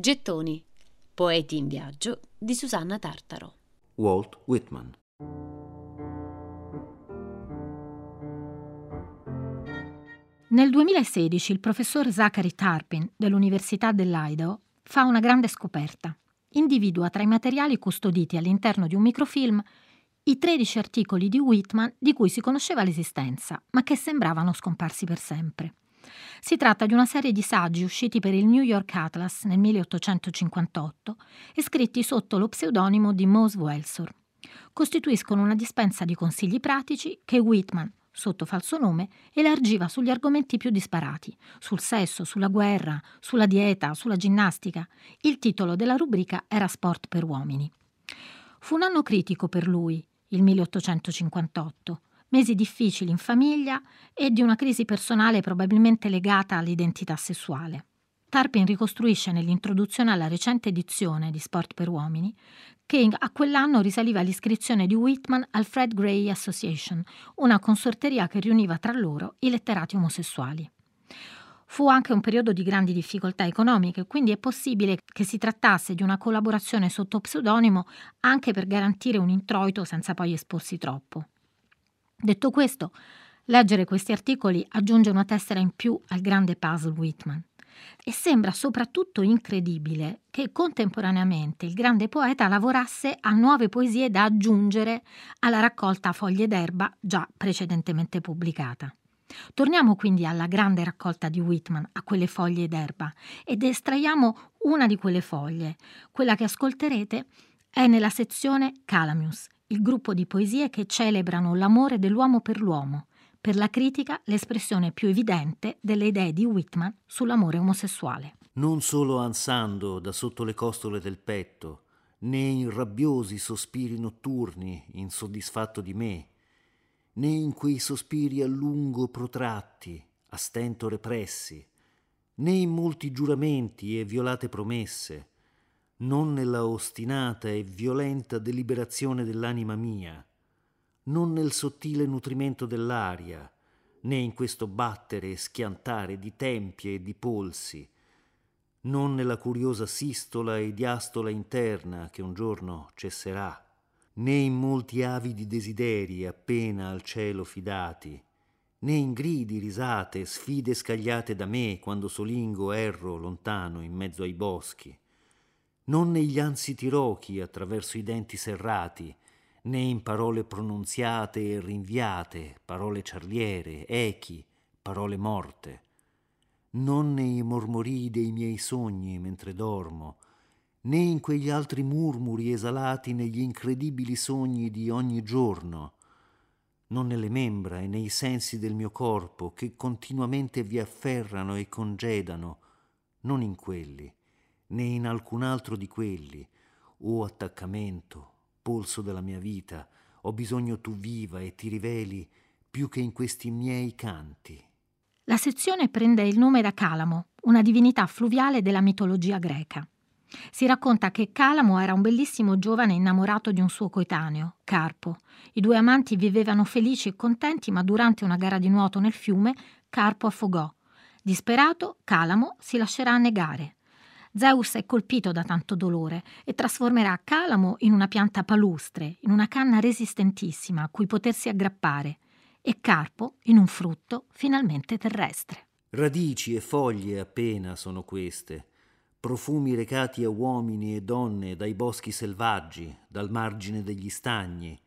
Gettoni. Poeti in viaggio di Susanna Tartaro. Walt Whitman. Nel 2016 il professor Zachary Tarpin dell'Università dell'Idaho fa una grande scoperta. Individua tra i materiali custoditi all'interno di un microfilm i 13 articoli di Whitman di cui si conosceva l'esistenza, ma che sembravano scomparsi per sempre. Si tratta di una serie di saggi usciti per il New York Atlas nel 1858 e scritti sotto lo pseudonimo di Mose Welsor. Costituiscono una dispensa di consigli pratici che Whitman, sotto falso nome, elargiva sugli argomenti più disparati, sul sesso, sulla guerra, sulla dieta, sulla ginnastica. Il titolo della rubrica era Sport per uomini. Fu un anno critico per lui, il 1858, mesi difficili in famiglia e di una crisi personale probabilmente legata all'identità sessuale. Tarpin ricostruisce nell'introduzione alla recente edizione di Sport per uomini che a quell'anno risaliva l'iscrizione di Whitman al Fred Gray Association, una consorteria che riuniva tra loro i letterati omosessuali. Fu anche un periodo di grandi difficoltà economiche, quindi è possibile che si trattasse di una collaborazione sotto pseudonimo anche per garantire un introito senza poi esporsi troppo. Detto questo, leggere questi articoli aggiunge una tessera in più al grande puzzle Whitman. E sembra soprattutto incredibile che contemporaneamente il grande poeta lavorasse a nuove poesie da aggiungere alla raccolta Foglie d'erba già precedentemente pubblicata. Torniamo quindi alla grande raccolta di Whitman, a quelle foglie d'erba, ed estraiamo una di quelle foglie. Quella che ascolterete è nella sezione Calamus, il gruppo di poesie che celebrano l'amore dell'uomo per l'uomo, per la critica l'espressione più evidente delle idee di Whitman sull'amore omosessuale. Non solo ansando da sotto le costole del petto, né in rabbiosi sospiri notturni, insoddisfatto di me, né in quei sospiri a lungo protratti, a stento repressi, né in molti giuramenti e violate promesse, non nella ostinata e violenta deliberazione dell'anima mia, non nel sottile nutrimento dell'aria, né in questo battere e schiantare di tempie e di polsi, non nella curiosa sistola e diastola interna che un giorno cesserà, né in molti avidi desideri appena al cielo fidati, né in gridi, risate, sfide scagliate da me quando solingo erro lontano in mezzo ai boschi, non negli ansi tirocchi attraverso i denti serrati, né in parole pronunziate e rinviate, parole ciarliere, echi, parole morte, non nei mormorii dei miei sogni mentre dormo, né in quegli altri murmuri esalati negli incredibili sogni di ogni giorno, non nelle membra e nei sensi del mio corpo che continuamente vi afferrano e congedano, non in quelli, né in alcun altro di quelli. O attaccamento, polso della mia vita, ho bisogno tu viva e ti riveli più che in questi miei canti. La sezione prende il nome da Calamo, una divinità fluviale della mitologia greca. Si racconta che Calamo era un bellissimo giovane innamorato di un suo coetaneo, Carpo. I due amanti vivevano felici e contenti, ma durante una gara di nuoto nel fiume, Carpo affogò. Disperato, Calamo si lascerà annegare. Zeus è colpito da tanto dolore e trasformerà Calamo in una pianta palustre, in una canna resistentissima a cui potersi aggrappare, e Carpo in un frutto finalmente terrestre. Radici e foglie appena sono queste, profumi recati a uomini e donne dai boschi selvaggi, dal margine degli stagni,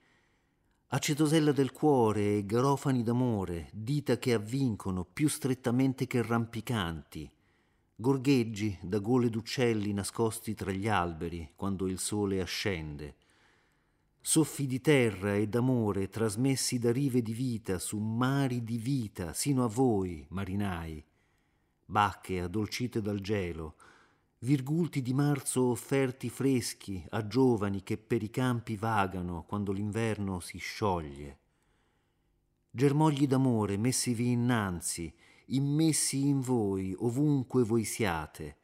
acetosella del cuore e garofani d'amore, dita che avvincono più strettamente che rampicanti, gorgheggi da gole d'uccelli nascosti tra gli alberi quando il sole ascende, soffi di terra e d'amore trasmessi da rive di vita su mari di vita sino a voi, marinai, bacche addolcite dal gelo, virgulti di marzo offerti freschi a giovani che per i campi vagano quando l'inverno si scioglie, germogli d'amore messivi innanzi, immessi in voi ovunque voi siate,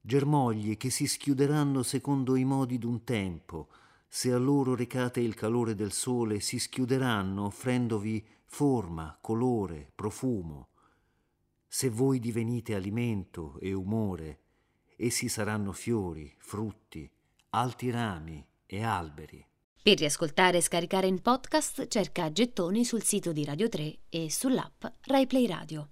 germogli che si schiuderanno secondo i modi d'un tempo, se a loro recate il calore del sole, si schiuderanno offrendovi forma, colore, profumo. Se voi divenite alimento e umore, essi saranno fiori, frutti, alti rami e alberi. Per riascoltare e scaricare in podcast cerca Gettoni sul sito di Radio 3 e sull'app RaiPlay Radio.